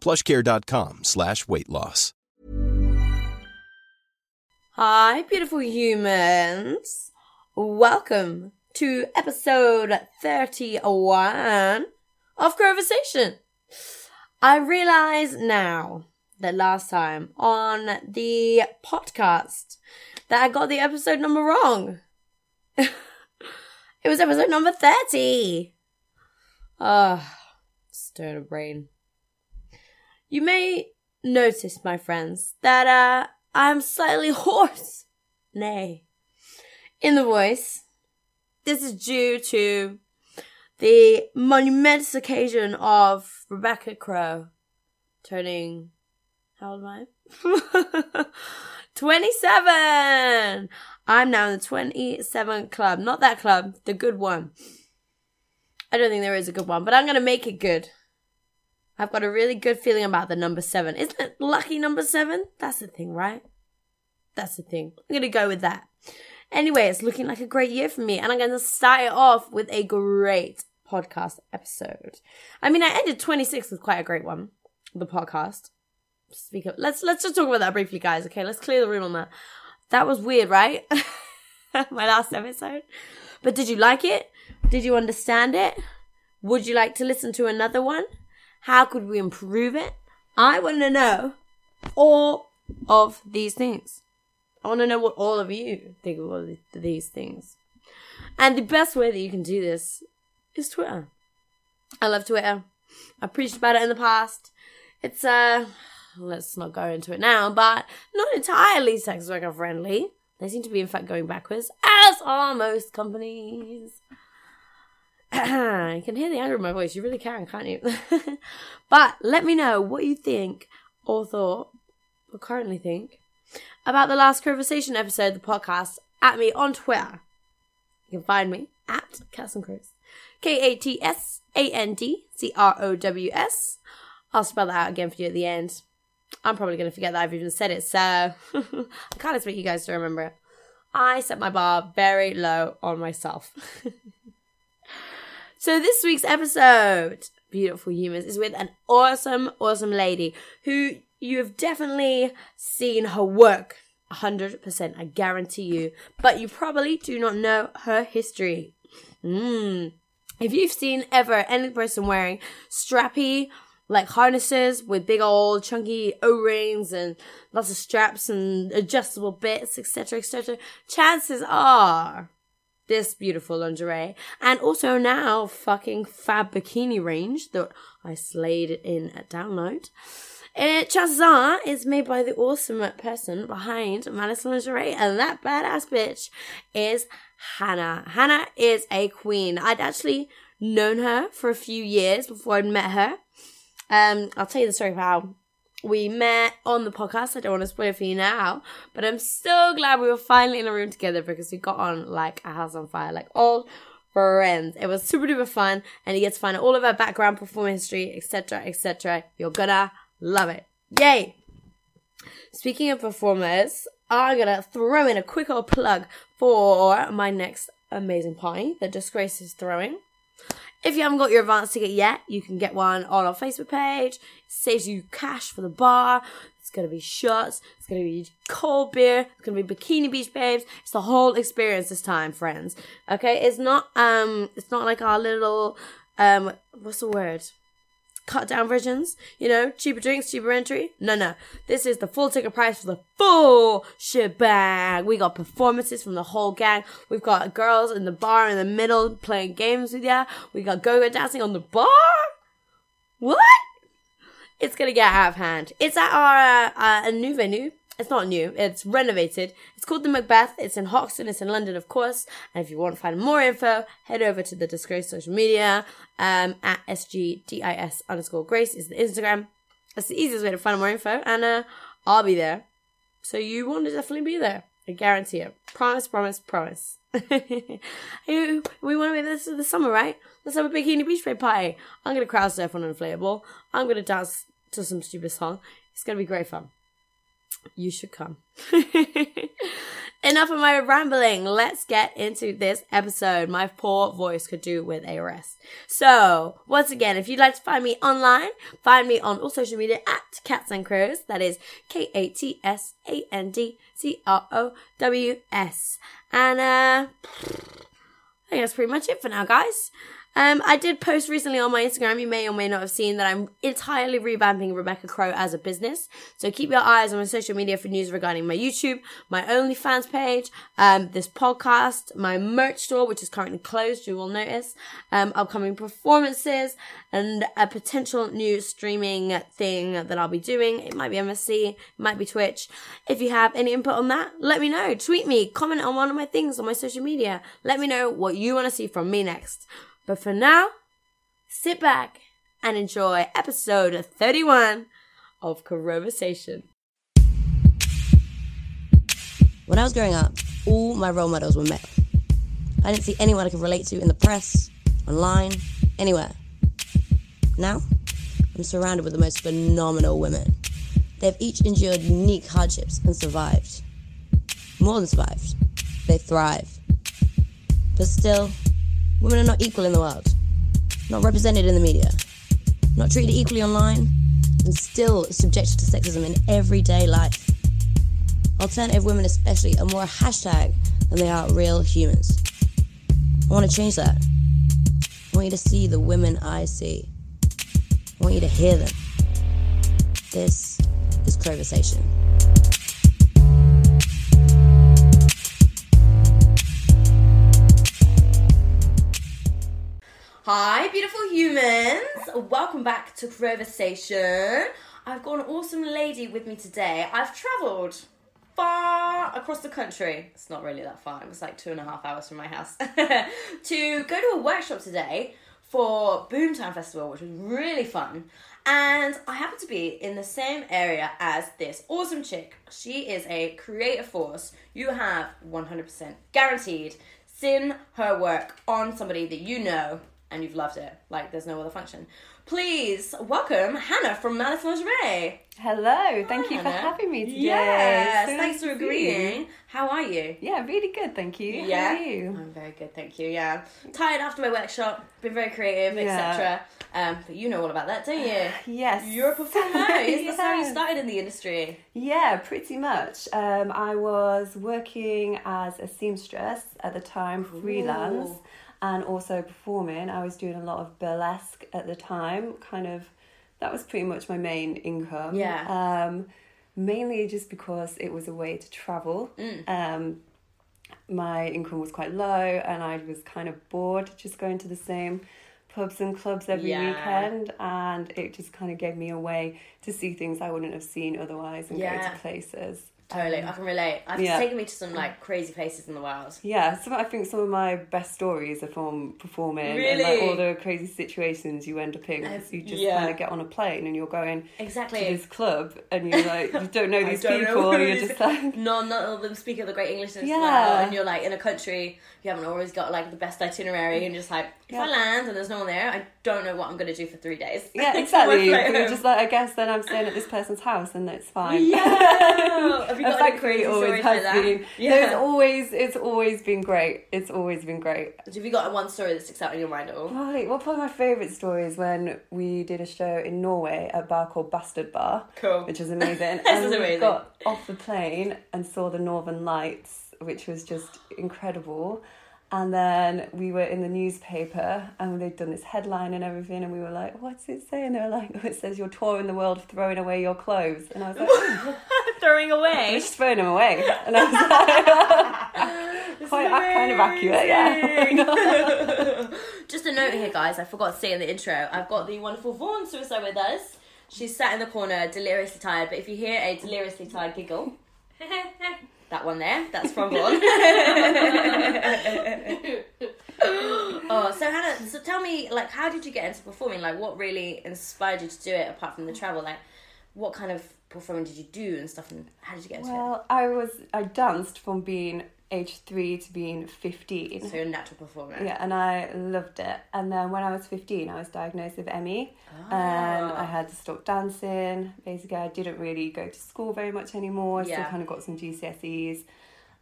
plushcare.com slash weight loss. Hi, beautiful humans. Welcome to episode 31 of Crowversation. I realize now that last time on the podcast that I got the episode number wrong. it was episode number 30. Ah, stir the brain. You may notice, my friends, that uh, I'm slightly hoarse. Nay. In the voice. This is due to the monumentous occasion of Rebecca Crow turning. How old am I? 27! I'm now in the 27 club. Not that club, the good one. I don't think there is a good one, but I'm going to make it good. I've got a really good feeling about the number seven. Isn't it lucky number seven? That's the thing, right? That's the thing. I'm going to go with that. Anyway, it's looking like a great year for me, and I'm going to start it off with a great podcast episode. I mean, I ended 26 with quite a great one, the podcast. Speak of, let's let's just talk about that briefly, guys. Okay, let's clear the room on that. That was weird, right? My last episode. But did you like it? Did you understand it? Would you like to listen to another one? How could we improve it? I want to know all of these things. I want to know what all of you think of all these things. And the best way that you can do this is Twitter. I love Twitter. I preached about it in the past. It's uh let's not go into it now, but not entirely sex worker friendly. They seem to be in fact going backwards, as are most companies. you can hear the anger in my voice. You really can, can't you? but let me know what you think or thought or currently think about the last Crowversation episode of the podcast at me on Twitter. You can find me at Katsan Cruz. K A T S A N D C R O W S. I'll spell that out again for you at the end. I'm probably going to forget that I've even said it, so I can't expect you guys to remember it. I set my bar very low on myself. so this week's episode, Beautiful Humans, is with an awesome, awesome lady who you have definitely seen her work 100%, I guarantee you, but you probably do not know her history. Mm. If you've seen ever any person wearing strappy, like harnesses with big old chunky O-rings and lots of straps and adjustable bits, etc., etc., chances are this beautiful lingerie and also now fucking fab bikini range that I slayed in at download it, chances is made by the awesome person behind Malice Lingerie, and that badass bitch is Hannah. Hannah is a queen. I'd actually known her for a few years before I'd met her. Um, I'll tell you the story of how we met on the podcast. I don't want to spoil it for you now, but I'm so glad we were finally in a room together because we got on like a house on fire, like old friends. It was super duper fun, and you get to find out all of our background, performance history, etc., etc. You're gonna Love it. Yay! Speaking of performers, I'm gonna throw in a quick old plug for my next amazing party that Disgrace is throwing. If you haven't got your advance ticket yet, you can get one on our Facebook page. It saves you cash for the bar. It's gonna be shots. It's gonna be cold beer. It's gonna be bikini beach babes. It's the whole experience this time, friends. Okay, it's not um, it's not like our little um, what's the word? Cut down versions, you know, cheaper drinks, cheaper entry. No, no. This is the full ticket price for the full shebang. We got performances from the whole gang. We've got girls in the bar in the middle playing games with ya. We got go-go dancing on the bar. What? It's gonna get out of hand. It's at our uh, uh, a new venue. It's not new. It's renovated. It's called the Macbeth. It's in Hoxton. It's in London, of course. And if you want to find more info, head over to the Disgrace social media um, at sgdis underscore grace is the Instagram. That's the easiest way to find more info. And uh, I'll be there. So you want to definitely be there. I guarantee it. Promise, promise, promise. we want to be this is the summer, right? Let's have a bikini beach party party. I'm gonna crowd surf on an inflatable. I'm gonna dance to some stupid song. It's gonna be great fun. You should come. Enough of my rambling. Let's get into this episode. My poor voice could do with a rest. So, once again, if you'd like to find me online, find me on all social media at Kats and Crows. That is K A T S A N D C R O W S. And uh, I think that's pretty much it for now, guys. Um, I did post recently on my Instagram. You may or may not have seen that I'm entirely revamping Rebecca Crow as a business. So keep your eyes on my social media for news regarding my YouTube, my OnlyFans page, um, this podcast, my merch store, which is currently closed. You will notice, um, upcoming performances, and a potential new streaming thing that I'll be doing. It might be MSC, it might be Twitch. If you have any input on that, let me know. Tweet me, comment on one of my things on my social media. Let me know what you want to see from me next. But for now, sit back and enjoy episode 31 of Crowversation. When I was growing up, all my role models were male. I didn't see anyone I could relate to in the press, online, anywhere. Now, I'm surrounded with the most phenomenal women. They've each endured unique hardships and survived. More than survived, they thrive. But still, women are not equal in the world, not represented in the media, not treated equally online, and still subjected to sexism in everyday life. Alternative women, especially, are more a hashtag than they are real humans. I want to change that. I want you to see the women I see. I want you to hear them. This is Crowversation. Hi, beautiful humans. Welcome back to Crowversation. I've got an awesome lady with me today. I've travelled far across the country. It's not really that far. It was like two and a half hours from my house to go to a workshop today for Boomtown Festival, which was really fun. And I happen to be in the same area as this awesome chick. She is a creative force. You have 100% guaranteed seen her work on somebody that you know and you've loved it. Like there's no other function. Please welcome Hannah from Malice Lingerie. Hello, thank Hi, you for having me today. Yes, So thanks nice for agreeing. you. How are you? Yeah, really good, thank you. Yeah, How are you? I'm very good, thank you. Yeah, tired after my workshop, been very creative, Yeah. etc. Um, but you know all about that, don't you? Yes. You're a performer. Is this how you started in the industry? Yeah, pretty much. Um, I was working as a seamstress at the time, freelance, Ooh. And also performing. I was doing a lot of burlesque at the time, kind of. That was pretty much my main income. Yeah. Um, mainly just because it was a way to travel. Mm. Um, my income was quite low, and I was kind of bored just going to the same pubs and clubs every Yeah. weekend and it just kind of gave me a way to see things I wouldn't have seen otherwise and go to places. Totally, I can relate. I've Um, yeah. taken me to some like crazy places in the world. Yeah, some I think some of my best stories are from performing and like all the crazy situations you end up in. 'cause you just yeah. kind of get on a plane and you're going Exactly. to this club and you're like you don't know these don't know people. who you're just like no, not all of them speak the great English as well, Yeah. and you're like in a country you haven't always got like the best itinerary, and just like if I land and there's no one there, I don't know what I'm gonna do for three days. yeah, exactly. my flight But you're just like I guess then I'm staying at this person's house and it's fine. yeah. Have you got any crazy always has like been. Yeah. No, it's always it's always been great. It's always been great. Have you got one story that sticks out in your mind at all? Probably. Well, probably my favourite story is when we did a show in Norway at a bar called Bastard Bar, Cool. which is amazing. This and is we amazing. got off the plane and saw the Northern Lights, which was just incredible. And then we were in the newspaper and they'd done this headline and everything, and we were like, What's it saying? And they were like, oh, It says you're touring the world throwing away your clothes. And I was like, oh, Throwing away. just throwing them away. And I was like, Quite kind of accurate, yeah. Just a note here, guys. I forgot to say in the intro. I've got the wonderful Vaughan Suicide with us. She's sat in the corner, deliriously tired. But if you hear a deliriously tired giggle, that one there, that's from Vaughan. oh, so Hannah, so tell me, like, how did you get into performing? Like, what really inspired you to do it apart from the travel? Like, what kind of performing did you do and stuff? And how did you get into it Well, I was, I danced from being age three to being 15. it? So natural performer. Yeah, and I loved it. And then when I was 15, I was diagnosed with ME and I had to stop dancing. Basically, I didn't really go to school very much anymore. I still Yeah. kind of got some GCSEs.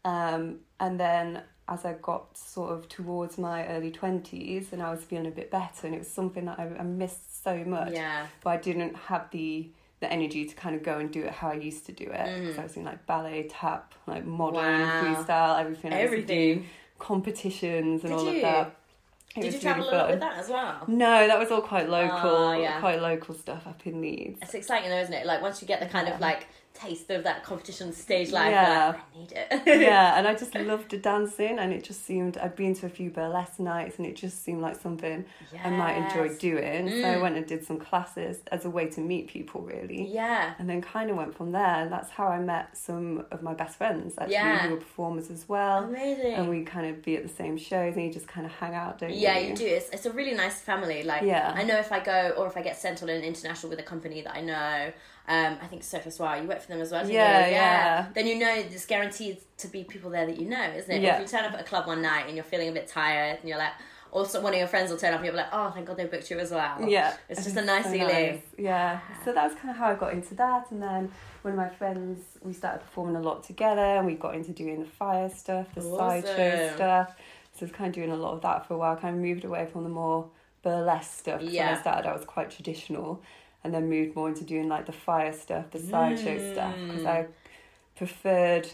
Um, and then as I got sort of towards my early 20s and I was feeling a bit better, and it was something that I, I missed so much. Yeah. But I didn't have the the energy to kind of go and do it how I used to do it. So I was doing like ballet, tap, like modern, Mm. Wow. freestyle, everything. Everything. competitions and Did all you? of that. It Did you travel really a lot with that as well? No, that was all quite local, Oh, yeah. quite local stuff up in Leeds. It's exciting though, isn't it? Like once you get the kind of like taste of that competition stage life, Yeah. like, I need it. yeah, and I just loved the dancing, and it just seemed I'd been to a few burlesque nights, and it just seemed like something I might enjoy Yes. Mm. doing. So I went and did some classes as a way to meet people, really. Yeah. And then kind of went from there, and that's how I met some of my best friends actually, Yeah. who were performers as well. Amazing. And we kind of be at the same shows, and you just kind of hang out, don't Yeah, you? you do. It's, it's a really nice family. Like, Yeah. I know if I go or if I get sent on an international with a company that I know, um, I think Sofa Soir, you work for them as well, Yeah, you? yeah. Then you know it's guaranteed to be people there that you know, isn't it? Yeah. If you turn up at a club one night and you're feeling a bit tired and you're like, also one of your friends will turn up and you'll be like, oh, thank God they booked you as well. Yeah, It's just a nice so feeling. nice. Yeah, so that was kind of how I got into that, and then one of my friends, we started performing a lot together, and we got into doing the fire stuff, the sideshow stuff. So I was kind of doing a lot of that for a while. Kind of moved away from the more burlesque stuff. 'cause When Yeah. I started, I was quite traditional, and then moved more into doing like the fire stuff, the sideshow stuff, because I preferred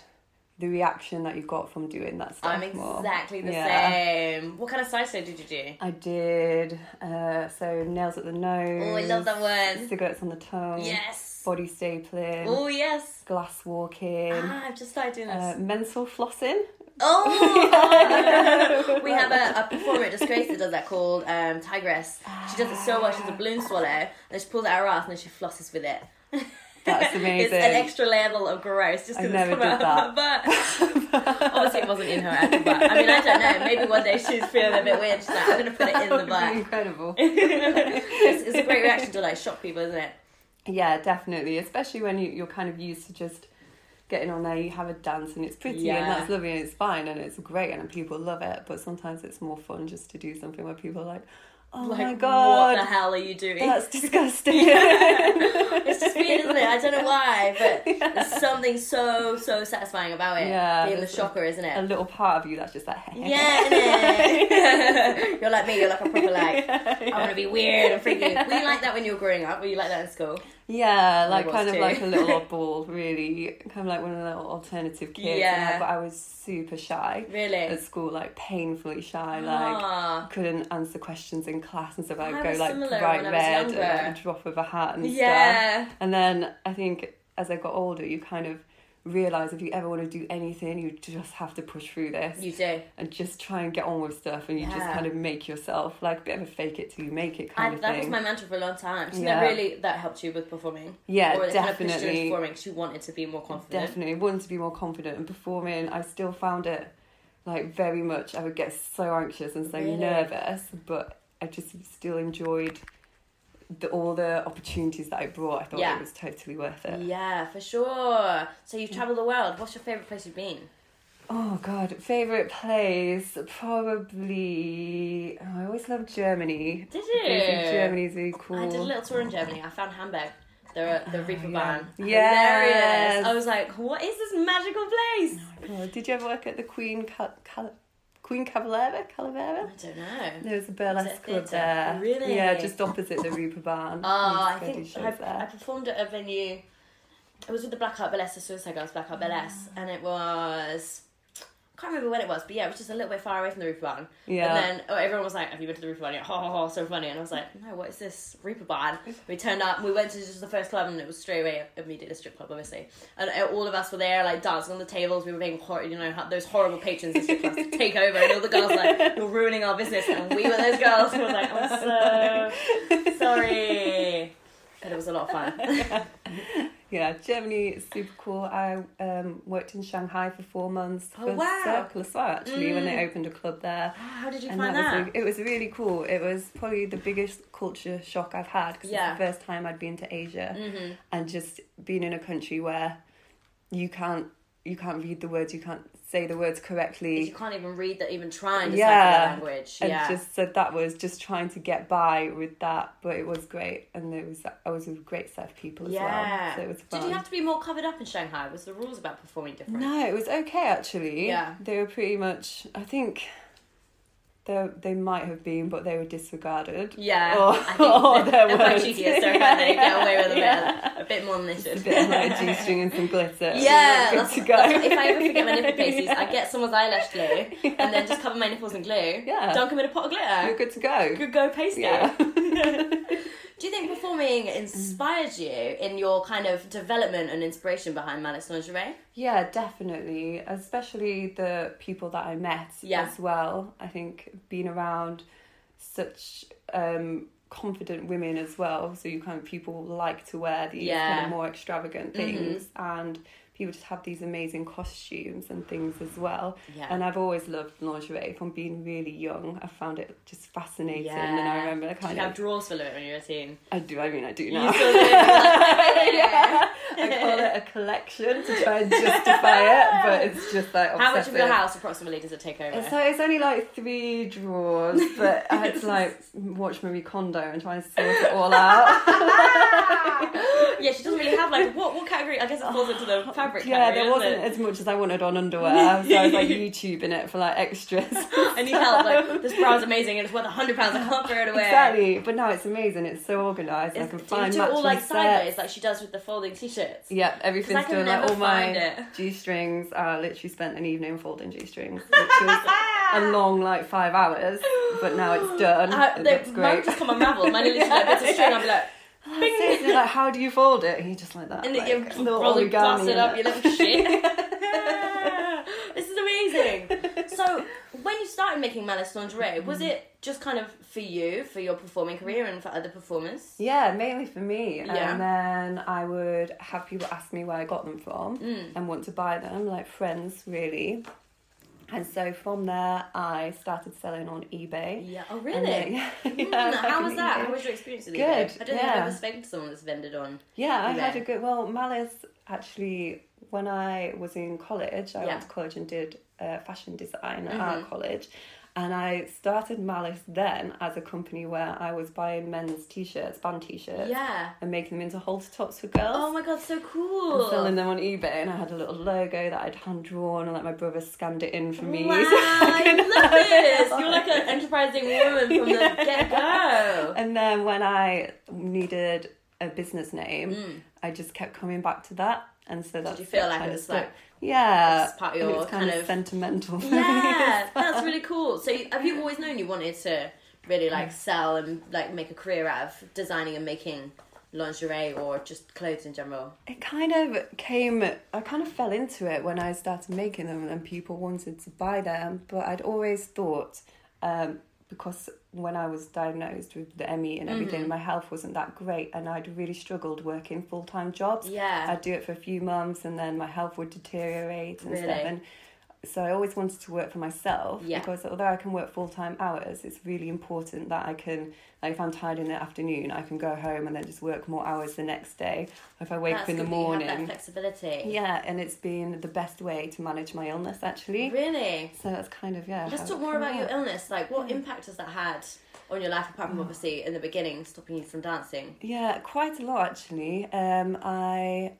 the reaction that you got from doing that stuff. I'm more. exactly the Yeah. same. What kind of sideshow did you do? I did uh, so nails at the nose. Oh, I love that one. Cigarettes on the tongue. Yes. Body stapling. Oh, yes. Glass walking. Ah, I've just started doing this. uh, mental flossing. Oh, we have a, a performer at Disgrace that does that called um, Tigress. She does it so well. She's a balloon swallow, and then she pulls it out her ass, and then she flosses with it. That's amazing. it's an extra level of gross just because it's never come out of her butt. Obviously, it wasn't in her actual butt. I mean, I don't know. Maybe one day she's feeling a bit weird. She's like, I'm gonna put it in the butt. incredible. It's, it's a great reaction to like shock people, isn't it? yeah, definitely. Especially when you, you're kind of used to just getting on there, you have a dance and it's pretty Yeah. and that's lovely and it's fine and it's great and people love it. But sometimes it's more fun just to do something where people are like, oh Like, my god! what the hell are you doing? that's disgusting. It's just weird, isn't it? I don't know why, but there's something so so satisfying about it. Yeah, being the shocker, isn't it? a little part of you that's just like, Yeah, innit? you're like me. You're like a proper like. I want to be weird and freaky. Were you like that when you were growing up? Were you like that in school? Yeah, like kind of too. like a little oddball, really, kind of like one of the little alternative kids. Yeah. And I, but I was super shy Really? at school, like painfully shy. Ah. Like couldn't answer questions in class and stuff. I'd go like bright when I was red at like, a drop of a hat and Yeah. stuff. And then I think as I got older, you kind of realize if you ever want to do anything, you just have to push through this You do. and just try and get on with stuff, and you just kind of make yourself like a bit of a fake it till you make it kind of that thing. was my mantra for a long time. So Yeah. that really that helped you with performing. Yeah, or it kind of you definitely. performing because you wanted to be more confident. Definitely wanted to be more confident and performing. I still found it like very much. I would get so anxious and so Really? nervous, but I just still enjoyed the, all the opportunities that I brought. I thought Yeah. it was totally worth it. Yeah, for sure. So you've mm. travelled the world. What's your favourite place you've been? Oh god, favorite place probably. Oh, I always loved Germany. Did I think you? Germany's really cool. I did a little tour in Germany. I found Hamburg. The the Oh, yeah. Bahn. Yes. Hilarious. I was like, what is this magical place? Oh, did you ever work at the Queen Cal- Cal- Queen Cavalera? Calavera? I don't know. There was a burlesque club there. Really? Yeah, just opposite the Reeperbahn. Oh, I Used to go do think I. I performed at a venue. It was with the Black Heart Burlesque, the Suicide Girls Black Heart Burlesque, mm. and it was. I can't remember when it was, but yeah, it was just a little bit far away from the Reeperbahn. Yeah. And then oh, everyone was like, "Have you been to the Reeperbahn yet?" Ha ha ha, so funny. And I was like, "No, what is this Reeperbahn?" We turned up. We went to just the first club, and it was straight away immediately a strip club, obviously. And uh, all of us were there, like dancing on the tables. We were being, hor- you know, those horrible patrons strip clubs to take over, and all the girls like, "You're ruining our business," and we were those girls. who were like, "I'm so sorry," but it was a lot of fun. Yeah, Germany is super cool. I um, worked in Shanghai for four months Oh, for wow. Circle well, actually, when they opened a club there. How did you and find that, that? was it was really cool. It was probably the biggest culture shock I've had because Yeah. it's the first time I'd been to Asia, Mm-hmm. and just being in a country where you can't you can't read the words, you can't say the words correctly. you can't even read that, even try and decipher yeah, the language. and yeah. just so that was just trying to get by with that, but it was great, and it was I was with a great set of people as yeah. well, so it was fun. Did you have to be more covered up in Shanghai? Was the rules about performing different? No, it was okay actually. Yeah. They were pretty much I think they they might have been, but they were disregarded. Yeah, Or, I think or they're, there they're quite cheeky, so yeah. they get away with a bit, Yeah. a bit more than they should. A bit of like G string and some glitter. Yeah, Good that's, to go. that's- if I ever forget my nipple pasties, I get someone's eyelash glue and then just cover my nipples in glue. Yeah. Dunk them in a pot of glitter. You're good to go. Good go pasty. Yeah. Do you think performing inspired you in your kind of development and inspiration behind Malice Lingerie? Yeah, definitely. Especially the people that I met Yeah. as well. I think being around such um, confident women as well. So you kind of people like to wear these Yeah. Mm-hmm. kind of more extravagant things and people just have these amazing costumes and things as well. Yeah. And I've always loved lingerie from being really young. I found it just fascinating. And I remember Did kind you have drawers full of it when you were a teen? I do I mean I do You now. still do? Yeah. I call it a collection to try and justify it, but it's just like How much of your house approximately does it take over? So it's only like three drawers, but I had to like watch Marie Kondo and try and sort it all out. yeah, she doesn't really have like what what category? I guess it falls into the fabric. yeah, there wasn't it? as much as I wanted on underwear, so I was like YouTubing it for like extras. I need help. Like this brown's amazing and it's worth a hundred pounds. I can't throw it away. exactly, but no, it's amazing. It's so organised. I can do find do it all like sideways, like she does with the folding t-shirts? Yeah, everything's done. Like all my. G strings. I literally spent an evening folding G strings, which was a long like five hours. But now it's done. Uh, it looks mine great. just come unraveled. Mine literally like bits of string. I'll be like, Seriously, like, how do you fold it? And you just like that. and like, you little roll it, it up, you little shit. this is amazing. So, when you started making Malice lingerie, was it just kind of for you, for your performing career, and for other performers? Yeah, mainly for me. Yeah. And then I would have people ask me where I got them from Mm. and want to buy them, like friends, really. And so from there, I started selling on eBay. Yeah. Oh, really? then- yeah, Mm, yeah, how was that? eBay. How was your experience with Good, eBay? I don't think I've yeah. ever spoken to someone that's vended on. Yeah, I had a good. Well, Malice actually, when I was in college, I Yeah. Mm-hmm. went to college and did uh, fashion design at art college, and I started Malice then as a company where I was buying men's t-shirts, band t-shirts, Yeah. and making them into halter tops for girls. Oh my god, so and cool. selling them on eBay, and I had a little logo that I'd hand drawn, and like my brother scanned it in for me. Wow, so I I love this. You're like an enterprising woman from the get go. And then when I needed a business name, I just kept coming back to that, and so that's Mm. you feel like kind it's like-. Yeah, it's part of your kind, kind of, of- sentimental. Yeah, that's really cool. So, have you always known you wanted to really like sell and like make a career out of designing and making lingerie or just clothes in general? It kind of came, I kind of fell into it when I started making them and people wanted to buy them. But I'd always thought, um, because when I was diagnosed with the ME and everything, Mm-hmm. my health wasn't that great and I'd really struggled working full time jobs. Yeah. I'd do it for a few months and then my health would deteriorate and Really? stuff. And so I always wanted to work for myself Yeah. because although I can work full time hours, it's really important that I can, like if I'm tired in the afternoon, I can go home and then just work more hours the next day. If I wake That's up in the good that you have that morning. flexibility. Yeah, and it's been the best way to manage my illness actually. Really? So that's kind of yeah. Let's talk more about your illness. Like, what impact has that had on your life, apart from obviously in the beginning stopping you from dancing? Yeah, quite a lot actually. Um, I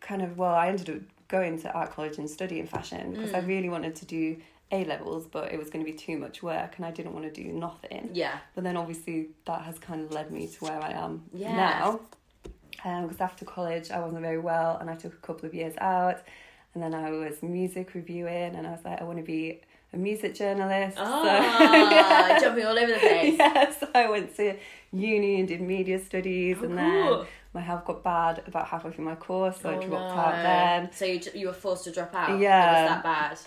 kind of well, I ended up going to art college and studying fashion because Mm. I really wanted to do A levels, but it was going to be too much work, and I didn't want to do nothing. Yeah. But then obviously that has kind of led me to where I am Yeah. now. Because after college I wasn't very well, and I took a couple of years out, and then I was music reviewing, and I was like, I want to be a music journalist. Ah, jumping all over the place. yeah, so I went to uni and did media studies, Oh, and cool. then my health got bad about halfway through my course, so I Oh, dropped no. out then. So you, you were forced to drop out? Yeah. It was that bad?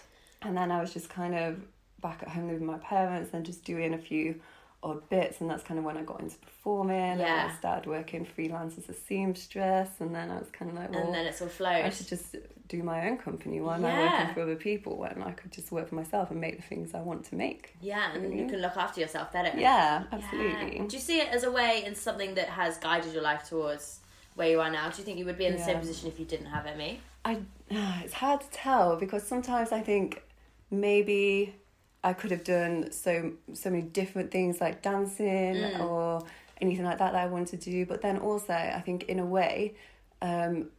And then I was just kind of back at home with my parents and just doing a few odd bits, and that's kind of when I got into performing. And Yeah. I started working freelance as a seamstress, and then I was kind of like, well, And then it's all I should just do my own company. Why am I Yeah. working for other people when I could just work for myself and make the things I want to make? Yeah, and you can look after yourself better. Yeah, Yeah. absolutely. Do you see it as a way and something that has guided your life towards where you are now? Do you think you would be in the same position if you didn't have ME? I it's hard to tell because sometimes I think maybe I could have done so so many different things like dancing Mm. or anything like that that I wanted to do. But then also I think in a way, um,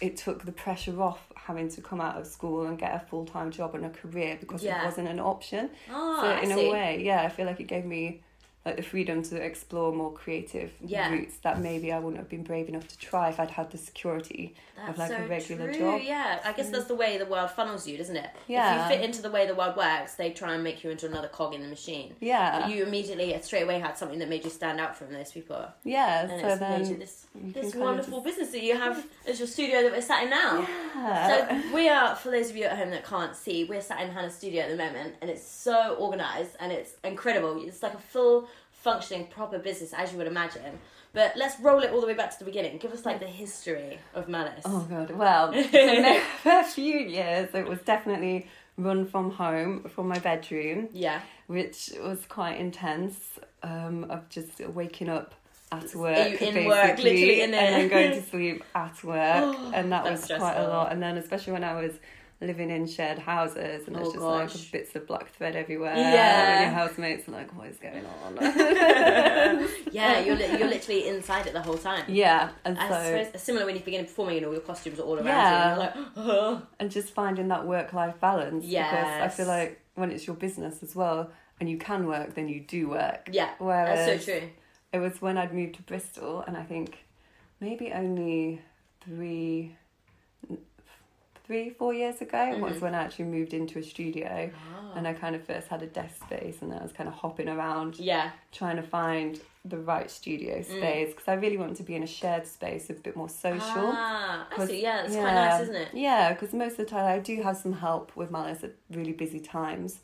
it took the pressure off having to come out of school and get a full time job and a career because Yeah. it wasn't an option. Oh, so in a way, yeah, I feel like it gave me like the freedom to explore more creative Yeah. routes that maybe I wouldn't have been brave enough to try if I'd had the security of like so a regular true. job. Yeah, I guess that's mm. the way the world funnels you, doesn't it? Yeah. If you fit into the way the world works, they try and make you into another cog in the machine. Yeah. But you immediately, uh, straight away, had something that made you stand out from those people. Yeah, And so it's then made you this, this can kind of wonderful business that you have as your studio that we're sat in now. Yeah. So we are, for those of you at home that can't see, we're sat in Hannah's studio at the moment, and it's so organised and it's incredible. It's like a full functioning proper business, as you would imagine. But let's roll it all the way back to the beginning. Give us like the history of Malice. Oh god. Well, for the first few years, it was definitely run from home, from my bedroom, Yeah. which was quite intense. Um, of just waking up at work, Are you in work, literally in and then going to sleep at work, and that was That's quite a lot. And then especially when I was living in shared houses, and there's Oh, just gosh. like bits of black thread everywhere. Yeah. and your housemates are like, "What is going on?" Yeah, you're, li- you're literally inside it the whole time. yeah, and I so suppose similar when you begin performing and all your costumes are all around Yeah. you. And you're like, oh. and just finding that work life balance Yeah. because I feel like when it's your business as well and you can work then you do work yeah, Whereas- that's so true. it was when I'd moved to Bristol and I think maybe only three three four years ago Mm-hmm. was when I actually moved into a studio Ah. and I kind of first had a desk space and then I was kind of hopping around Yeah, trying to find the right studio space because I really wanted to be in a shared space a bit more social Ah, I 'Cause- see. Yeah, that's quite nice, isn't it? Yeah, because most of the time I do have some help with Malice at really busy times,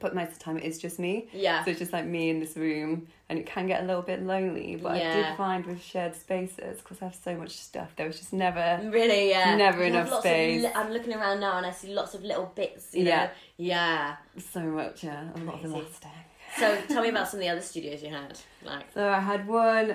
but most of the time it is just me. Yeah. So it's just like me in this room, and it can get a little bit lonely. But I did find with shared spaces, because I have so much stuff, there was just never. Really, yeah. Never You enough space. li- I'm looking around now and I see lots of little bits. You Yeah. know? Yeah. So much, yeah, a lot of elastic. So tell me about some of the other studios you had. Like, So I had one,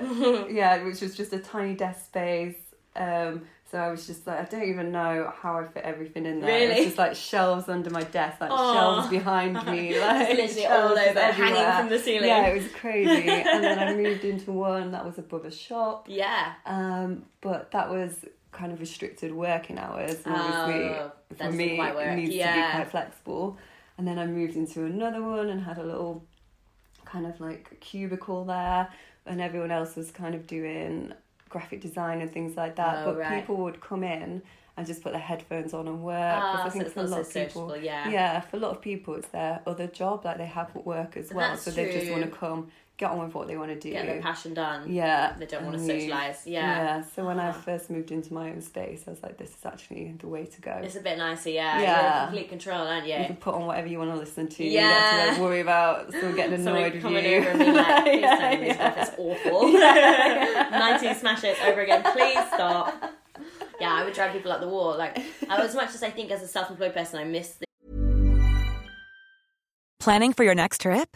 yeah, which was just a tiny desk space. Um, so I was just like, I don't even know how I fit everything in there. Really? It's just like shelves under my desk, like Aw. shelves behind me, like literally shelves all over, hanging everywhere. from the ceiling. Yeah, it was crazy. and then I moved into one that was above a shop. yeah. Um, but that was kind of restricted working hours. And obviously, Oh, for me, it needs to Yeah. be quite flexible. And then I moved into another one and had a little kind of like cubicle there, and everyone else was kind of doing graphic design and things like that. Oh, but right. people would come in and just put their headphones on and work. Ah, I so think it's for a lot so of people, yeah. yeah, for a lot of people, it's their other job. Like they have work as well, That's so they just want to come, get on with what they want to do. Get their passion done. Yeah. They don't wanna socialise, yeah. Yeah. So when I first moved into my own space, I was like, this is actually the way to go. It's a bit nicer, yeah. You're Yeah. in complete control, aren't you? You can put on whatever you want to listen to. You Yeah. don't to like, worry about someone getting annoyed with you. over and being like, please Yeah, turn this yeah. off, it's awful. 19 smash it over again, please stop. Yeah, I would drive people up the wall. Like, as much as I think as a self employed person, I miss the Planning for your next trip?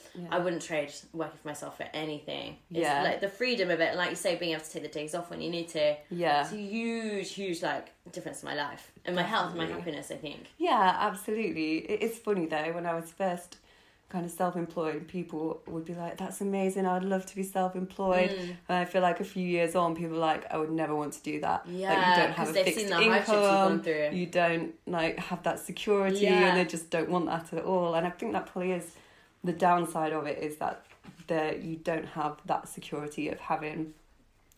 I wouldn't trade working for myself for anything. It's Yeah. like the freedom of it, like you say, being able to take the days off when you need to. Yeah. It's a huge, huge like difference in my life and my health and my happiness. I think. Yeah, absolutely. It is funny though, when I was first kind of self employed, people would be like, That's amazing, I'd love to be self employed. Mm. And I feel like a few years on, people are like, I would never want to do that. like, Yeah, you don't have a fixed seen the hardships you've gone income, through. you don't like have that security, Yeah. and they just don't want that at all. And I think that probably is the downside of it is that that you don't have that security of having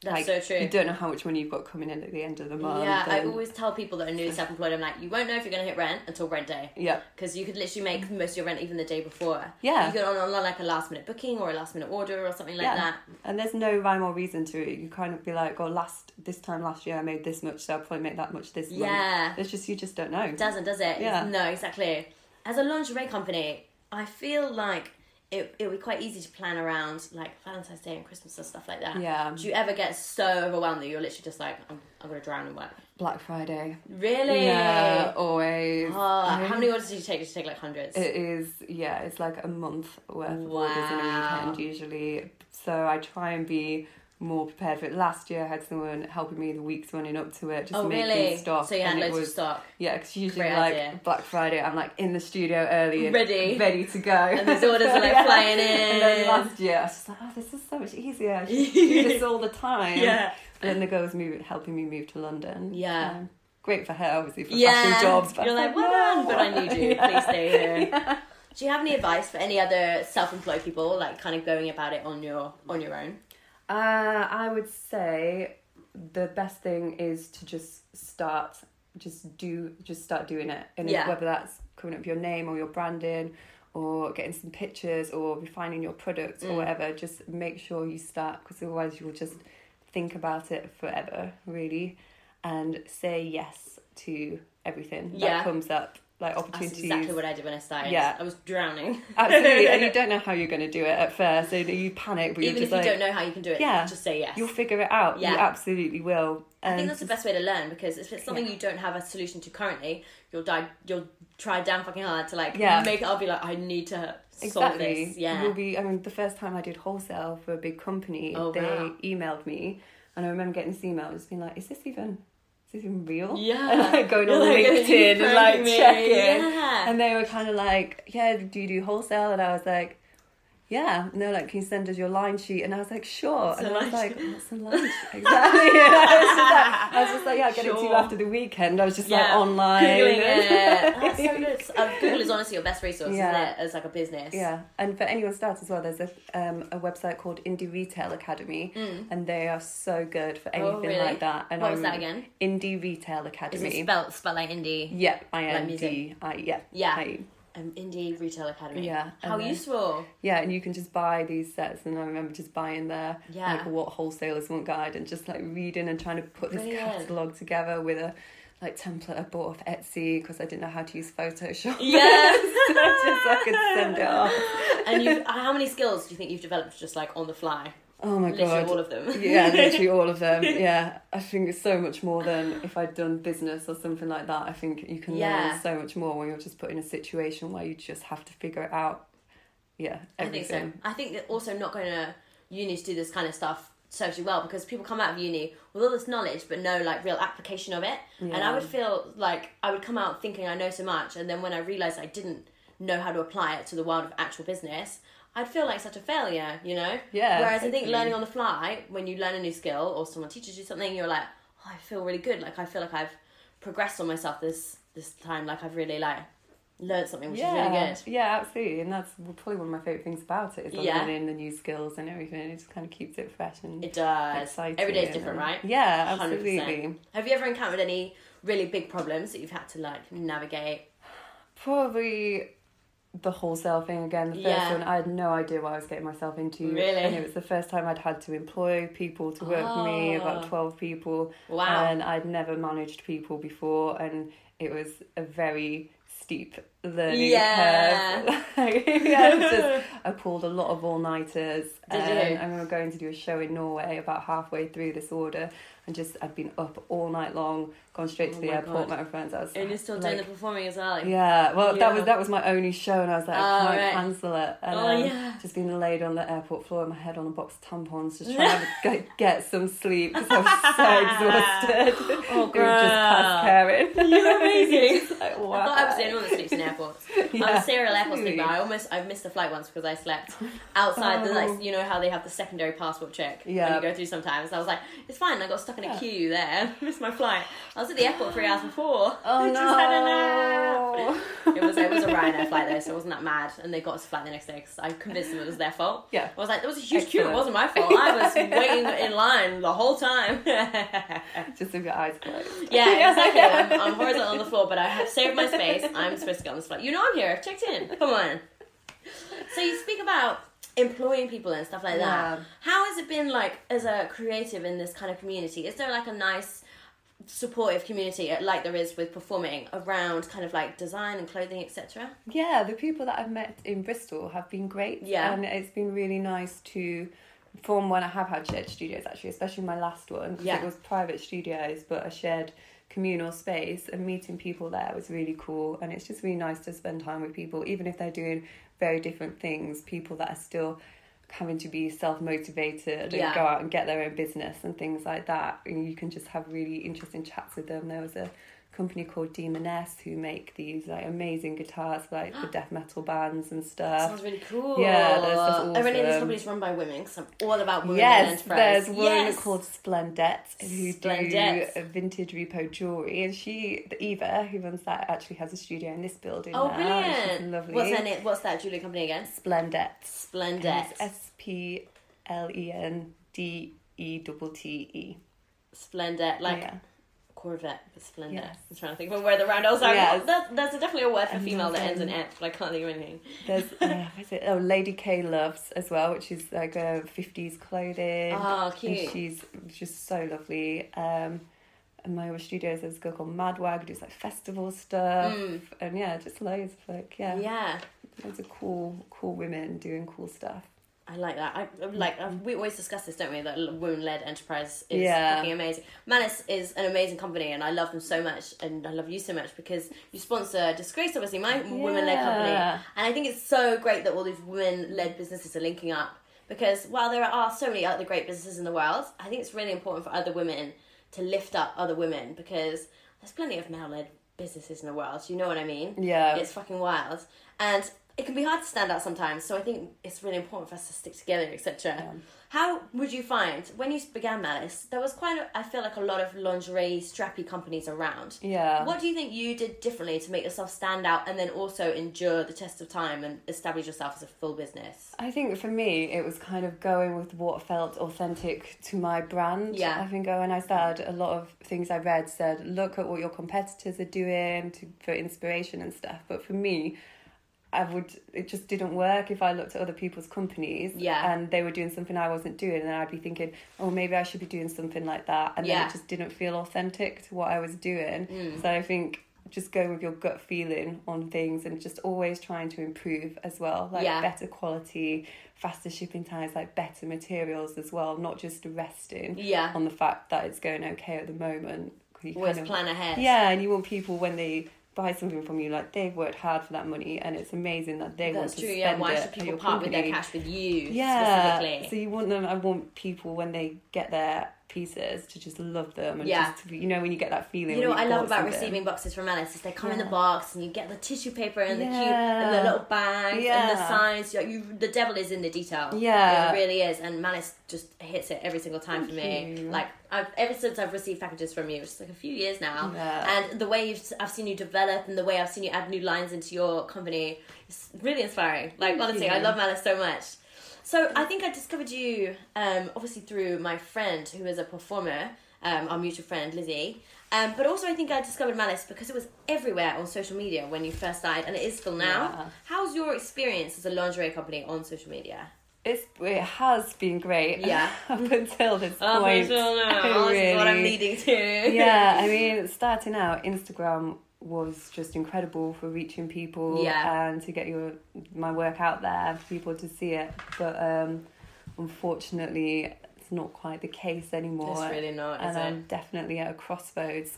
That's like so true. you don't know how much money you've got coming in at the end of the month. yeah, I always tell people that are newly self-employed, I'm like, you won't know if you're going to hit rent until rent day. yeah. Because you could literally make most of your rent even the day before. Yeah. You could on, on like a last minute booking or a last minute order or something like that. And there's no rhyme or reason to it. You kind of be like, oh, last this time last year I made this much, so I'll probably make that much this month. Yeah. It's just you just don't know. It doesn't, does it? Yeah. No, exactly. As a lingerie company, I feel like it, it would be quite easy to plan around like Valentine's Day and Christmas and stuff like that. Yeah. Do you ever get so overwhelmed that you're literally just like, I'm, I'm going to drown in work? Black Friday. Really? Yeah, always. Oh, how many orders did you take? Did you take like hundreds? It is, yeah, it's like a month worth of orders in a weekend usually. So I try and be more prepared for it. Last year I had someone helping me the weeks running up to it, just oh, making really? stock. So you had and it loads of stock. Yeah, because usually Great like idea. Black Friday, I'm like in the studio early, and Ready. ready to go, And these orders are, like, flying in. And then last year, I was just like, oh, this is so much easier. I do this all the time. Yeah. But then the girl was moving, helping me move to London. Yeah. Um, great for her, obviously for Yeah. fashion jobs. But You're like, was well done, no. but I need you. Yeah. Please stay here. Do you have any advice for any other self-employed people, like kind of going about it on your on your own? Uh, I would say the best thing is to just start, just do, just start doing it, and Yeah. whether that's coming up with your name or your branding, or getting some pictures, or refining your products Mm. or whatever. Just make sure you start, because otherwise you'll just think about it forever, really, and say yes to everything Yeah. that comes up, like That's exactly what I did when I started. Yeah. I was drowning. Absolutely, and you don't know how you're going to do it at first, so you panic, but Even you're if just you like, don't know how you can do it, Yeah. just say yes. You'll figure it out. You Yeah. absolutely will. I think that's the best way to learn because if it's something Yeah. you don't have a solution to currently, you'll die. You'll try damn fucking hard to like Yeah. make it. I'll be like, I need to solve Exactly. this. Yeah. You'll be. I mean, the first time I did wholesale for a big company, Oh, they wow. emailed me, and I remember getting this email, just being like, "Is this even?" Is this even real? Yeah. And like going You're on like, LinkedIn and like me?" checking. Yeah. And they were kind of like, Yeah, do you do wholesale? And I was like, Yeah. And they're like, Can you send us your line sheet? And I was like, Sure. and a I was line like, What's a line sheet? Exactly. And I was just like, I was just like, Yeah, I'll get it to you after the weekend. I was just like online. Googling and- it. That's so good. Uh, Google is honestly your best resource, Yeah. isn't it? As like a business. Yeah, and for anyone starts as well, there's a um, a website called Indie Retail Academy, and they are so good for anything Mm. Oh, really? like that. And What was I'm- that again? Indie Retail Is Academy. it spelled spelled like indie? Yeah, I Like N? D I yeah Yeah. I- Um, indie retail academy. Yeah, How then- useful. yeah, and you can just buy these sets, and I remember just buying their Yeah. like what wholesalers want guide, and just like reading and trying to put this Brilliant. catalog together with a like template I bought off Etsy because I didn't know how to use Photoshop. Yes. so just I could send it off. and you, how many skills do you think you've developed just like on the fly? Oh my Literally god. all of them. yeah, literally all of them. Yeah. I think it's so much more than if I'd done business or something like that. I think you can Yeah. learn so much more when you're just put in a situation where you just have to figure it out. Yeah, I think so. I think that also not going to uni to do this kind of stuff you well because people come out of uni with all this knowledge but no like real application of it. And I would feel like I would come out thinking I know so much, and then when I realized I didn't know how to apply it to the world of actual business. I'd feel like such a failure, you know? Yeah, Whereas I think learning on the fly, when you learn a new skill or someone teaches you something, you're like, oh, I feel really good. Like I feel like I've progressed on myself this this time. Like I've really like learned something, which is really good. Yeah, absolutely. And that's probably one of my favourite things about it is Yeah. learning the new skills and everything. It just kind of keeps it fresh and It does. exciting. Every day's different, right? Yeah, 100%. absolutely. Have you ever encountered any really big problems that you've had to like navigate? Probably the wholesale thing again. The first Yeah. one, I had no idea what I was getting myself into. Really? And it was the first time I'd had to employ people to work for me, about Oh. 12 people. Wow. And I'd never managed people before, and it was a very steep learning Yeah. curve. yeah, just, I pulled a lot of all nighters. Did and you? I remember going to do a show in Norway about halfway through this order, and just I'd been up all night long, gone straight to Oh the my airport, God. met my friends. I was And you're still like, doing the performing as well. yeah, well, Yeah. that was that was my only show, and I was like, Oh, I can't right. cancel it. And, Oh, um, yeah. Just being laid on the airport floor, with my head on a box of tampons, just trying to get, get some sleep because I was so exhausted. Oh, it was just past caring. You're amazing. Like, I thought I was the only one that sleeps in airports. I'm Yeah, a serial airport sleeper. I almost I missed a flight once because I slept outside the Oh. like you know how they have the secondary passport check when Yeah. you go through sometimes. I was like, it's fine. I got stuck in a queue there. missed my flight. I was at the airport three hours before. Oh I just had a nap. no! It was it was a Ryanair flight though, so I wasn't that mad. And they got us a flight the next day because I convinced them it was their fault. Yeah. I was like, there was a huge queue. It wasn't my fault. I was waiting in line the whole time. just with your eyes closed. Yeah, exactly. I'm, I'm horizontal on the floor, but I have saved my space. I'm supposed to get on flight. You know I'm here. I've checked in. Come on. So you speak about employing people and stuff like that. How has it been like as a creative in this kind of community? Is there like a nice supportive community uh, like there is with performing around kind of like design and clothing, etc.? Yeah, the people that I've met in Bristol have been great. Yeah. And it's been really nice to, from when I have had shared studios actually, especially my last one, because Yeah. it was private studios, but i shared communal space and meeting people there was really cool. And it's just really nice to spend time with people, even if they're doing very different things, people that are still having to be self-motivated Yeah. go out and get their own business and things like that and you can just have really interesting chats with them there was a company called Demoness who make these like amazing guitars for, like the death metal bands and stuff Sounds really cool. Yeah, that's- that's Are any of these companies run by women? Because I'm all about women Yes, there's one Yes. called Splendette who Splendette. do vintage repo jewelry, and she, Eva, who runs that, actually has a studio in this building. Oh, now, brilliant! Lovely. What's her name? What's that jewelry company again? Splendette. Splendette. S P L E N D E double T E. Splendette, like Yeah. Corvette, Splendette. Yes. I'm trying to think of where the roundels are. Yes. That, that's definitely a word for And female that ends in et, but I can't think of anything. There's uh, what is it? Oh, Lady K Loves as well, which is like a fifties clothing. Oh, And cute. she's just so lovely. Um, and my other studios, there's a girl called Madwag who does like festival stuff, and yeah, just loads of like yeah, Mm. Yeah, loads of cool, cool women doing cool stuff. I like that. I like. I, we always discuss this, don't we? That women-led enterprise is Yeah. fucking amazing. Manus is an amazing company, and I love them so much, and I love you so much because you sponsor Disgrace, obviously my women-led company, and I think it's so great that all these women-led businesses are linking up. Because while there are so many other great businesses in the world, I think it's really important for other women to lift up other women because there's plenty of male-led businesses in the world. You know what I mean? Yeah. It's fucking wild, and it can be hard to stand out sometimes. So I think it's really important for us to stick together, etc. How would you find when you began Malice? There was quite, a, I feel like a lot of lingerie strappy companies around. Yeah. What do you think you did differently to make yourself stand out and then also endure the test of time and establish yourself as a full business? I think for me, it was kind of going with what felt authentic to my brand. Yeah. I think uh, when I started, a lot of things I read said, look at what your competitors are doing to, for inspiration and stuff. But for me, I would, it just didn't work if I looked at other people's companies Yeah. and they were doing something I wasn't doing. And I'd be thinking, oh, maybe I should be doing something like that. And then Yeah. Mm. it just didn't feel authentic to what I was doing. So I think just going with your gut feeling on things and just always trying to improve as well like Yeah. better quality faster shipping times like better materials as well not just resting Yeah. on the fact that it's going okay at the moment you Always kind of- plan ahead. yeah and you want people when they buy something from you, like they've worked hard for that money, and it's amazing that they want That's to true. spend Yeah. Why it should people part with their cash with you Yeah, specifically? so you want them. I want people when they get their pieces to just love them and Yeah. just to be, you know when you get that feeling. You know what I love about something. receiving boxes from Malice is they come in the box and you get the tissue paper and the cute and the little bags and the signs. You, you, the devil is in the detail. Yeah. it really is. And Malice just hits it every single time for me. you. Like I've, ever since I've received packages from you, which is like a few years now, Yeah. and the way you've I've seen you develop and the way I've seen you add new lines into your company is really inspiring. Like honestly, I love Malice so much. So I think I discovered you um, obviously through my friend who is a performer, um, our mutual friend Lizzie. Um, but also I think I discovered Malice because it was everywhere on social media when you first started, and it is still now. Yeah. How's your experience as a lingerie company on social media? It's it has been great. Yeah. up until this Oh, point. this is what I'm leading to. yeah, I mean, starting out, Instagram was just incredible for reaching people Yeah. and to get your my work out there for people to see it. But um, unfortunately, it's not quite the case anymore. It's really not, and I'm it? definitely at a crossroads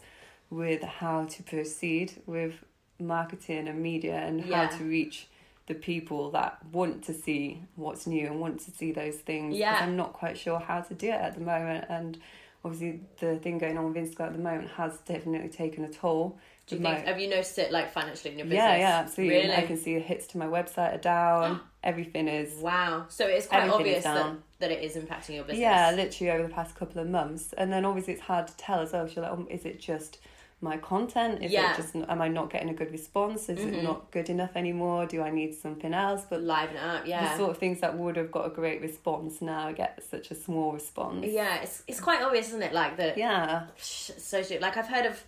with how to proceed with marketing and media and Yeah. how to reach the people that want to see what's new and want to see those things. Yeah. I'm not quite sure how to do it at the moment and obviously the thing going on with Instagram at the moment has definitely taken a toll. Do you think? my- Have you noticed it like financially in your business? yeah, yeah, absolutely. Really? I can see the hits to my website are down. Everything is Wow. So it's quite obvious that, that it is impacting your business. Yeah, literally over the past couple of months, and then obviously it's hard to tell as well. You're like, oh, is it just my content? Is Yeah. it just am I not getting a good response? Is it mm-hmm. not good enough anymore? Do I need something else? But Liven it up. Yeah. the sort of things that would have got a great response now get such a small response. Yeah, it's it's quite obvious, isn't it? Like that. Yeah. So Like I've heard of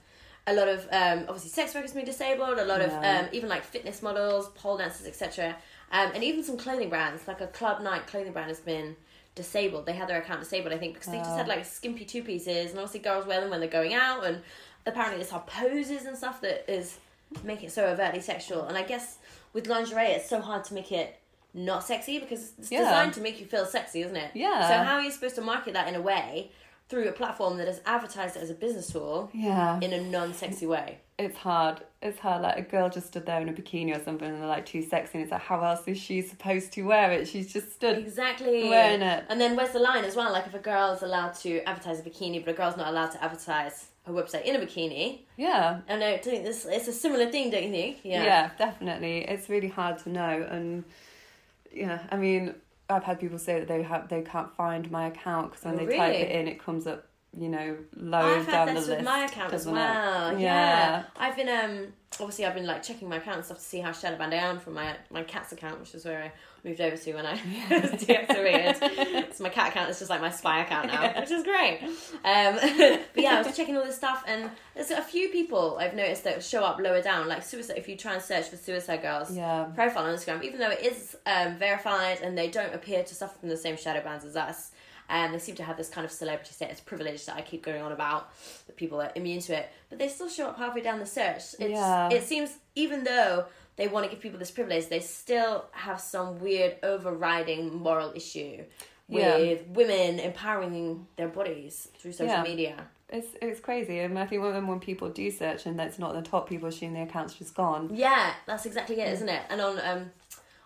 a lot of um, obviously sex workers being disabled. A lot of Yeah. um, even like fitness models, pole dancers, etc. Um, and even some clothing brands, like a Club Night clothing brand, has been disabled. They had their account disabled, I think, because they just had like skimpy two pieces, and obviously girls wear them when they're going out, and apparently it's our poses and stuff that is making it so overtly sexual. And I guess with lingerie, it's so hard to make it not sexy because it's Yeah. designed to make you feel sexy, isn't it? Yeah. So how are you supposed to market that in a way through a platform that has advertised it as a business tool Yeah. in a non-sexy way? It's hard. It's hard. Like a girl just stood there in a bikini or something and they're like too sexy and it's like how else is she supposed to wear it? She's just stood Exactly. Wearing it. And then where's the line as well? Like if a girl's allowed to advertise a bikini, but a girl's not allowed to advertise her website in a bikini. Yeah. And I know. This it's a similar thing? Don't you think? Yeah. Yeah. definitely. It's really hard to know, and yeah, I mean, I've had people say that they have they can't find my account because when Oh, they type it in, it comes up, you know, low I've down had the this list. with my account as well. Yeah. Yeah. I've been um obviously I've been like checking my account and stuff to see how shadowbanned I am from my my cat's account, which is where I moved over to when I was deactivated. so my cat account is just like my spy account now, which is great. Um, but yeah, I was checking all this stuff, and there's a few people I've noticed that show up lower down, like suicide. If you try and search for suicide girls Yeah. profile on Instagram, even though it is um, verified and they don't appear to suffer from the same shadow bans as us. And they seem to have this kind of celebrity status privilege that I keep going on about, that people are immune to it. But they still show up halfway down the search. It's, Yeah. It seems, even though they want to give people this privilege, they still have some weird overriding moral issue Yeah. with women empowering their bodies through social Yeah. media. It's it's crazy, and I think when when people do search and that's not the top people, assume the account's just gone. Yeah, that's exactly it, isn't it? And on um,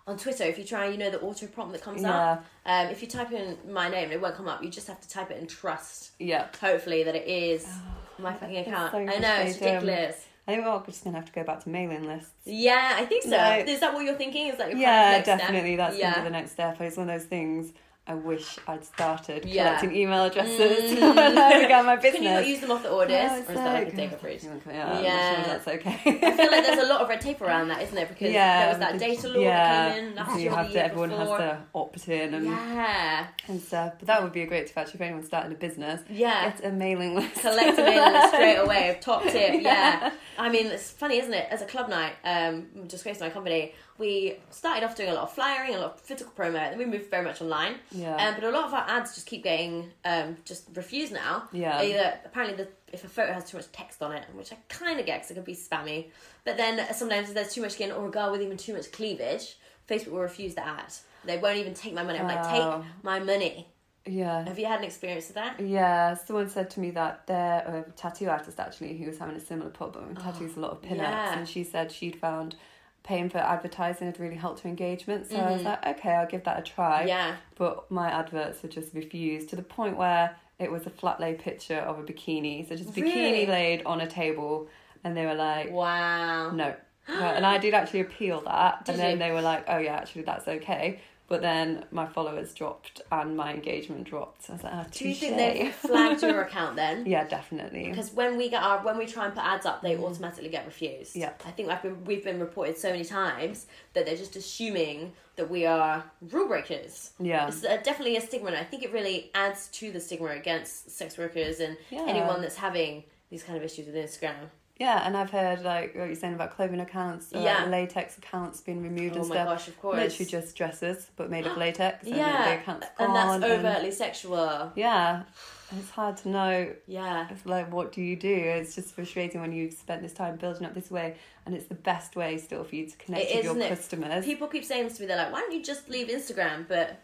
on Twitter, if you try, you know, the auto prompt that comes up. Um, if you type in my name, it won't come up. You just have to type it and trust, Yeah. hopefully, that it is my fucking account. so I know it's ridiculous. I think we're all just gonna have to go back to mailing lists. Yeah, I think so. No. Is that what you're thinking? Is that your Yeah, next step? definitely. That's yeah. gonna be the next step. It's one of those things. I wish I'd started Yeah. collecting email addresses when I began my business. Can you not use them off the orders, No, or is that like a up route? Yeah, I'm Yeah. not sure that's okay. I feel like there's a lot of red tape around that, isn't there? Because there was that data law yeah, that came in last so year, you or have to, everyone before. has to opt in and, Yeah, and stuff. But that would be a great tip actually if anyone's starting a business. Yeah. Get a mailing list. collect a mailing list straight away. Top tip, yeah. I mean, it's funny, isn't it? As a club night, um, disgrace my company, we started off doing a lot of flyering, a lot of physical promo, and then we moved very much online. Yeah. Um, but a lot of our ads just keep getting um, just refused now. Yeah. Either apparently the if a photo has too much text on it, which I kind of get because it could be spammy. But then sometimes if there's too much skin or a girl with even too much cleavage, Facebook will refuse the ad. They won't even take my money. I'm like, take my money. Yeah. Have you had an experience with that? Yeah, someone said to me that their uh, tattoo artist actually, who was having a similar problem, tattoos a lot of pinups, yeah. and she said she'd found paying for advertising had really helped her engagement. So I was mm-hmm. like, okay, I'll give that a try. Yeah. But my adverts were just refused to the point where it was a flat lay picture of a bikini, so just Really? bikini laid on a table, and they were like, Wow. no. And I did actually appeal that, Did and then you? they were like, oh yeah, actually that's okay. But then my followers dropped and my engagement dropped. So I was like, oh, Do you think they've flagged your account then? Yeah, definitely. Because when we get our when we try and put ads up, they automatically get refused. Yeah. I think I've been we've been reported so many times that they're just assuming that we are rule breakers. Yeah. it's uh, definitely a stigma, and I think it really adds to the stigma against sex workers and Yeah. anyone that's having these kind of issues with Instagram. Yeah, and I've heard like what you're saying about clothing accounts, uh, Yeah. latex accounts being removed Oh and my stuff. gosh, of course. Literally just dresses, but made of latex. and the yeah, account's and that's and- overtly sexual. yeah, it's hard to know. Yeah. It's like, what do you do? It's just frustrating when you've spent this time building up this way, and it's the best way still for you to connect It with is, your isn't it? customers People keep saying this to me, they're like, why don't you just leave Instagram? But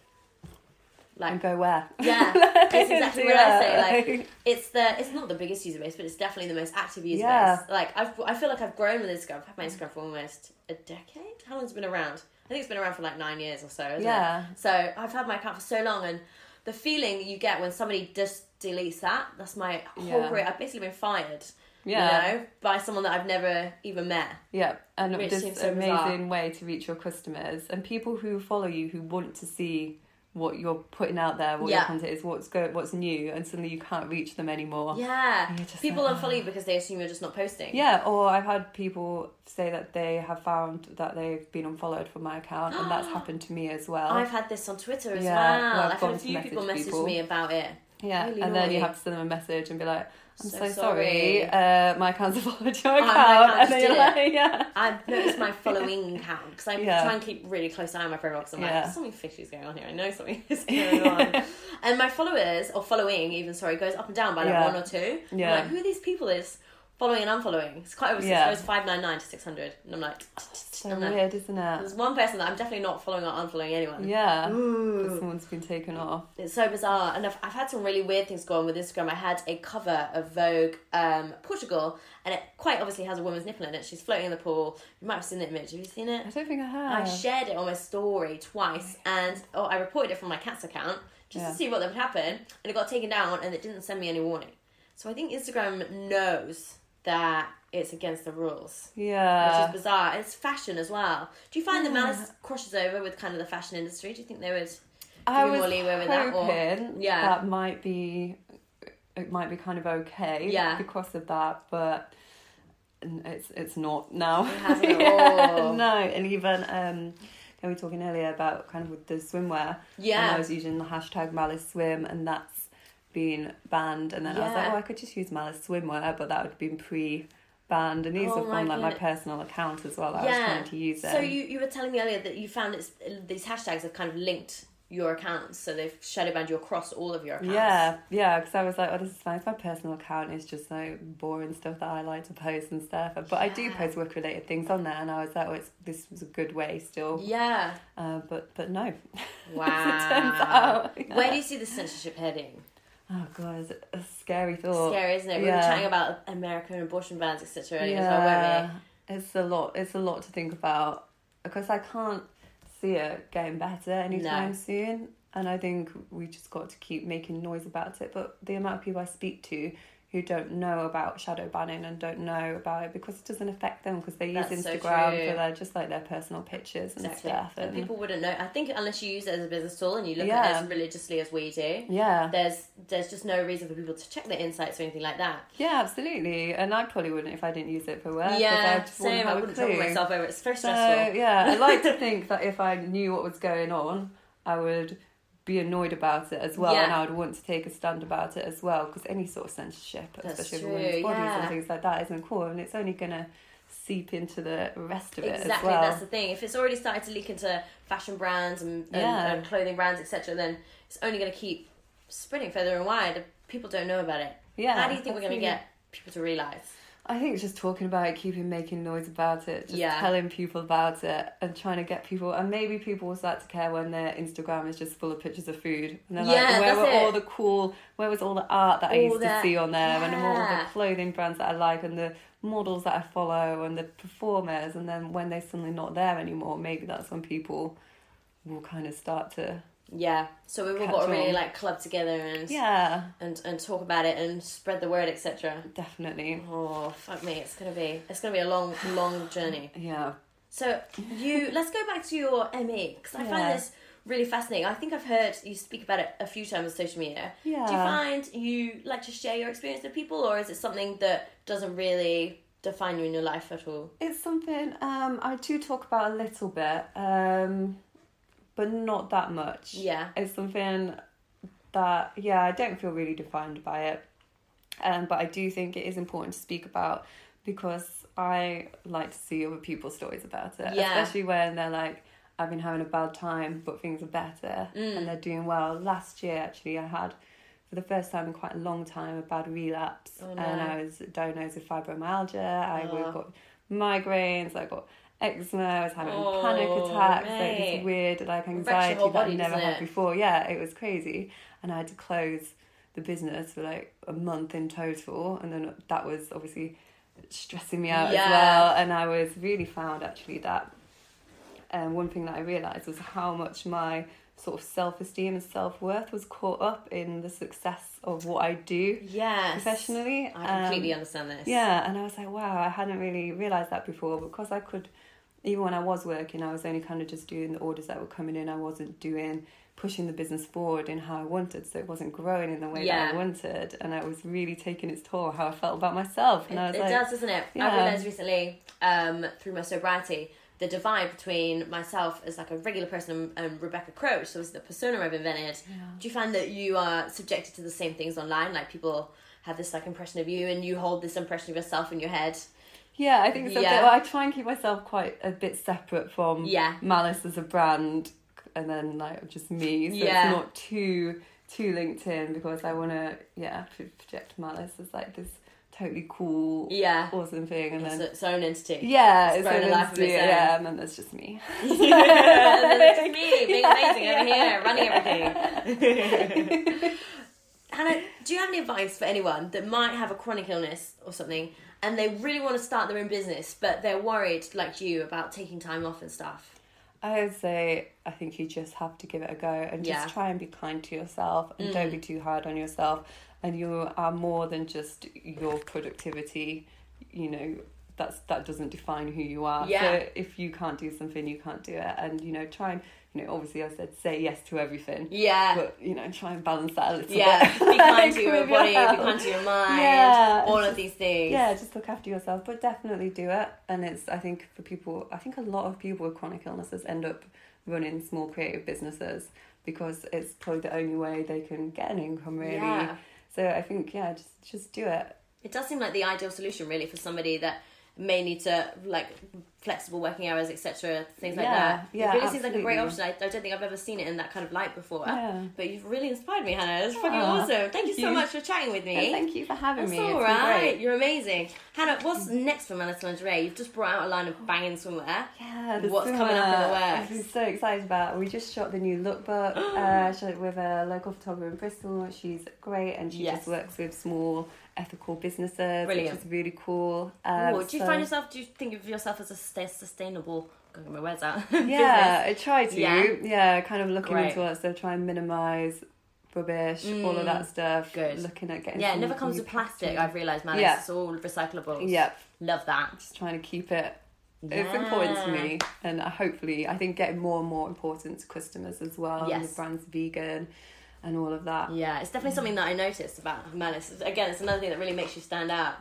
like and go where. Yeah, that's exactly what I say. Like, it's the it's not the biggest user base, but it's definitely the most active user Yeah. base. Like, I've I feel like I've grown with Instagram. I've had my mm. Instagram for almost a decade. How long's it been around? I think it's been around for like nine years or so. Isn't Yeah. It? So I've had my account for so long, and the feeling you get when somebody just deletes that. That's my whole Yeah. career. I've basically been fired. Yeah. You know, by someone that I've never even met. Yeah, and this so bizarre. amazing way to reach your customers and people who follow you who want to see what you're putting out there, what Yeah. your content is, what's go, what's new, and suddenly you can't reach them anymore. Yeah. People like, unfollow you because they assume you're just not posting. Yeah, or I've had people say that they have found that they've been unfollowed from my account, and that's happened to me as well. I've had this on Twitter as Yeah, well. I've I've had a few people message message people. me about it. Yeah, Really and then you have to send them a message and be like, "I'm So so, sorry. uh, my account's followed your account," account and then you're like, "Yeah." I've noticed my following count because I Yeah. try and keep really close eye on my profile because I'm like, Yeah. there's something fishy is going on here. I know something is going on. and my followers, or following even, sorry, goes up and down by like Yeah. one or two. I'm Yeah. like, who are these people is following and unfollowing? It's quite obvious. Yeah. It goes 599 to 600. And I'm like, So I'm like, weird, isn't it? there's one person that I'm definitely not following or unfollowing anyone. Yeah, because someone's been taken off. It's so bizarre, and I've, I've had some really weird things go on with Instagram. I had a cover of Vogue um, Portugal, and it quite obviously has a woman's nipple in it. She's floating in the pool. You might have seen the image. Have you seen it? I don't think I have. I shared it on my story twice, and oh, I reported it from my cat's account just Yeah. to see what would happen, and it got taken down, and it didn't send me any warning. So I think Instagram knows that it's against the rules. yeah. Which is bizarre. It's fashion as well. Do you find the malice crosses over with kind of the fashion industry? Do you think there is I was more leeway with that, or- Yeah. that might be it might be kind of okay Yeah. because of that, but it's it's not now. It Yeah, no, and even um, we were talking earlier about kind of with the swimwear. Yeah. and I was using the hashtag Malice Swim, and that's been banned. And then I was like, oh, I could just use Malice Swimwear, but that would have been pre. Banned and these Oh are from like my personal account as well. that I was trying to use it. So you, you were telling me earlier that you found it's, these hashtags have kind of linked your accounts, so they've shadow banned you across all of your accounts. Yeah, yeah, because I was like, oh, this is fine. It's my personal account. It's just like boring stuff that I like to post and stuff. But I do post work related things on there, and I was like, oh, it's, this was a good way still. Yeah. Uh, but but no. Wow. As it turns out. yeah. Where do you see the censorship heading? Oh god, it's a scary thought. Scary, isn't it? We were chatting about American abortion bans, etc. Yeah, well, it's a lot. It's a lot to think about because I can't see it getting better anytime No. soon. And I think we just got to keep making noise about it. But the amount of people I speak to who don't know about shadow banning and don't know about it because it doesn't affect them because they use That's so Instagram true. for their just like their personal pictures and stuff. And And people wouldn't know. I think unless you use it as a business tool and you look Yeah. at it as religiously as we do, yeah, there's there's just no reason for people to check their insights or anything like that. yeah, absolutely. And I probably wouldn't if I didn't use it for work. Yeah, wouldn't same. I wouldn't trouble myself over it. It's very So stressful. yeah, I like to think that if I knew what was going on, I would be annoyed about it as well, Yeah. and I would want to take a stand about it as well. Because any sort of censorship, That's especially true, women's bodies yeah. and things like that, isn't cool, and it's only gonna seep into the rest of it Exactly, well. that's the thing. If it's already started to leak into fashion brands and, and, Yeah. and clothing brands, etc., then it's only going to keep spreading further and wide. People don't know about it. Yeah, How do you think we're going to get people to realise? I think it's just talking about it, keeping making noise about it, just Yeah. telling people about it, and trying to get people, and maybe people will start to care when their Instagram is just full of pictures of food, and they're Yeah, like, "Where were it. all the cool? Where was all the art that I used that- to see on there, and all yeah. the clothing brands that I like, and the models that I follow, and the performers?" And then when they're suddenly not there anymore, maybe that's when people will kind of start to, Yeah. So we've all got to really on. like club together and yeah, and and talk about it and spread the word, etc. definitely, Oh fuck me! It's gonna be it's gonna be a long long journey. yeah. So you let's go back to your ME because I find this really fascinating. I think I've heard you speak about it a few times on social media. yeah Do you find you like to share your experience with people, or is it something that doesn't really define you in your life at all? It's something um, I do talk about a little bit, um, but not that much. Yeah. It's something that, yeah, I don't feel really defined by it. Um, but I do think it is important to speak about because I like to see other people's stories about it. Yeah. Especially when they're like, I've been having a bad time, but things are better Mm. and they're doing well. Last year, actually, I had, for the first time in quite a long time, a bad relapse. Oh, no. And I was diagnosed with fibromyalgia. I Oh. got migraines, I got eczema, I was having Oh, panic attacks, like this weird like anxiety whole that body, I never had before. Yeah, it was crazy. And I had to close the business for like a month in total. And then that was obviously stressing me out Yeah. as well. And I was really found actually that um, one thing that I realised was how much my sort of self esteem and self worth was caught up in the success of what I do Yes. professionally. I completely Um, understand this. yeah, and I was like, wow, I hadn't really realised that before because I could, even when I was working, I was only kind of just doing the orders that were coming in. I wasn't doing, pushing the business forward in how I wanted, so it wasn't growing in the way Yeah. that I wanted. And it was really taking its toll how I felt about myself. And I It, was it like, does, doesn't it? I yeah. realised recently um, through my sobriety the divide between myself as like a regular person and, and Rebecca Croach, so it's the persona I've invented. Do you find that you are subjected to the same things online? Like people have this like impression of you, and you hold this impression of yourself in your head. Yeah, I think so. Yeah. Well, I try and keep myself quite a bit separate from Yeah. Malice as a brand, and then like just me. So Yeah. it's not too too linked in because I want to yeah pro- project Malice as like this totally cool, Yeah. awesome thing, and It's then its own entity. yeah, It's grown a an life of its entity, own. yeah, and then there's just me. this is me being amazing over here, running everything. Hannah, do you have any advice for anyone that might have a chronic illness or something and they really want to start their own business, but they're worried, like you, about taking time off and stuff? I would say I think you just have to give it a go and just Yeah. Mm. try and be kind to yourself and don't be too hard on yourself. And you are more than just your productivity. You know that's that doesn't define who you are. Yeah. So if you can't do something, you can't do it. And you know try and you know obviously I said say yes to everything. Yeah. But you know try and balance that a little yeah, bit. be kind to your body, be kind to your mind, Yeah, all it's of these things. Yeah, just look after yourself, but definitely do it. And it's, I think, for people, I think a lot of people with chronic illnesses end up running small creative businesses because it's probably the only way they can get an income, really. Yeah. So I think, yeah, just just do it. It does seem like the ideal solution, really, for somebody that may need to like flexible working hours, etc. Things like Yeah, that. yeah, it really seems like a great option. I, I don't think I've ever seen it in that kind of light before. Yeah. But you've really inspired me, Hannah. It's fucking Aw, awesome. Thank you thank so much for chatting with me. And thank you for having That's me. all It's right. great. You're amazing, Hannah. What's next for Malice Lingerie? You've just brought out a line of banging swimwear. Yeah, What's coming up in the works? I'm so excited about. We just shot the new lookbook. uh, with a local photographer in Bristol. She's great, and she Yes. just works with small ethical businesses, Brilliant. which is really cool. Um, Ooh, do you so- find yourself? Do you think of yourself as a sta- sustainable? My words out. Yeah, I try to. Yeah? Yeah, kind of looking Great. into it, so try and minimise rubbish, all of that stuff. Mm, good. Looking at getting. Yeah, it never comes with plastic. packaging. I've realised, man. Yeah. It's all recyclable. Yep. Love that. Just trying to keep it. It's important to me, and hopefully, I think getting more and more important to customers as well. and Yes. the brand's vegan, and all of that. Yeah, it's definitely something that I noticed about Malice. Again, it's another thing that really makes you stand out.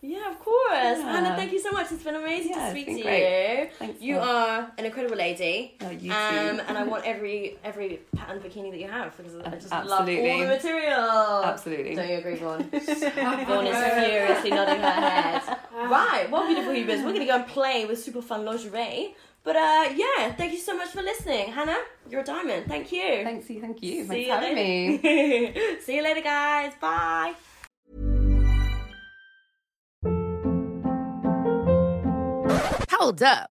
Yeah, of course. Hannah, thank you so much. It's been amazing Yeah, to speak to great. you. Thanks, you are an incredible lady. Oh, you um, and I want every every pattern bikini that you have because I just love Absolutely. all the material. Absolutely. Don't you agree, Vaughan? Vaughan is furiously nodding her head. Right, well, beautiful Hubers, we're going to go and play with super fun lingerie. But uh, yeah, thank you so much for listening. Hannah, you're a diamond. Thank you. Thanks, you. Thank you. See Thanks you having later. me. See you later, guys. Bye. Hold up.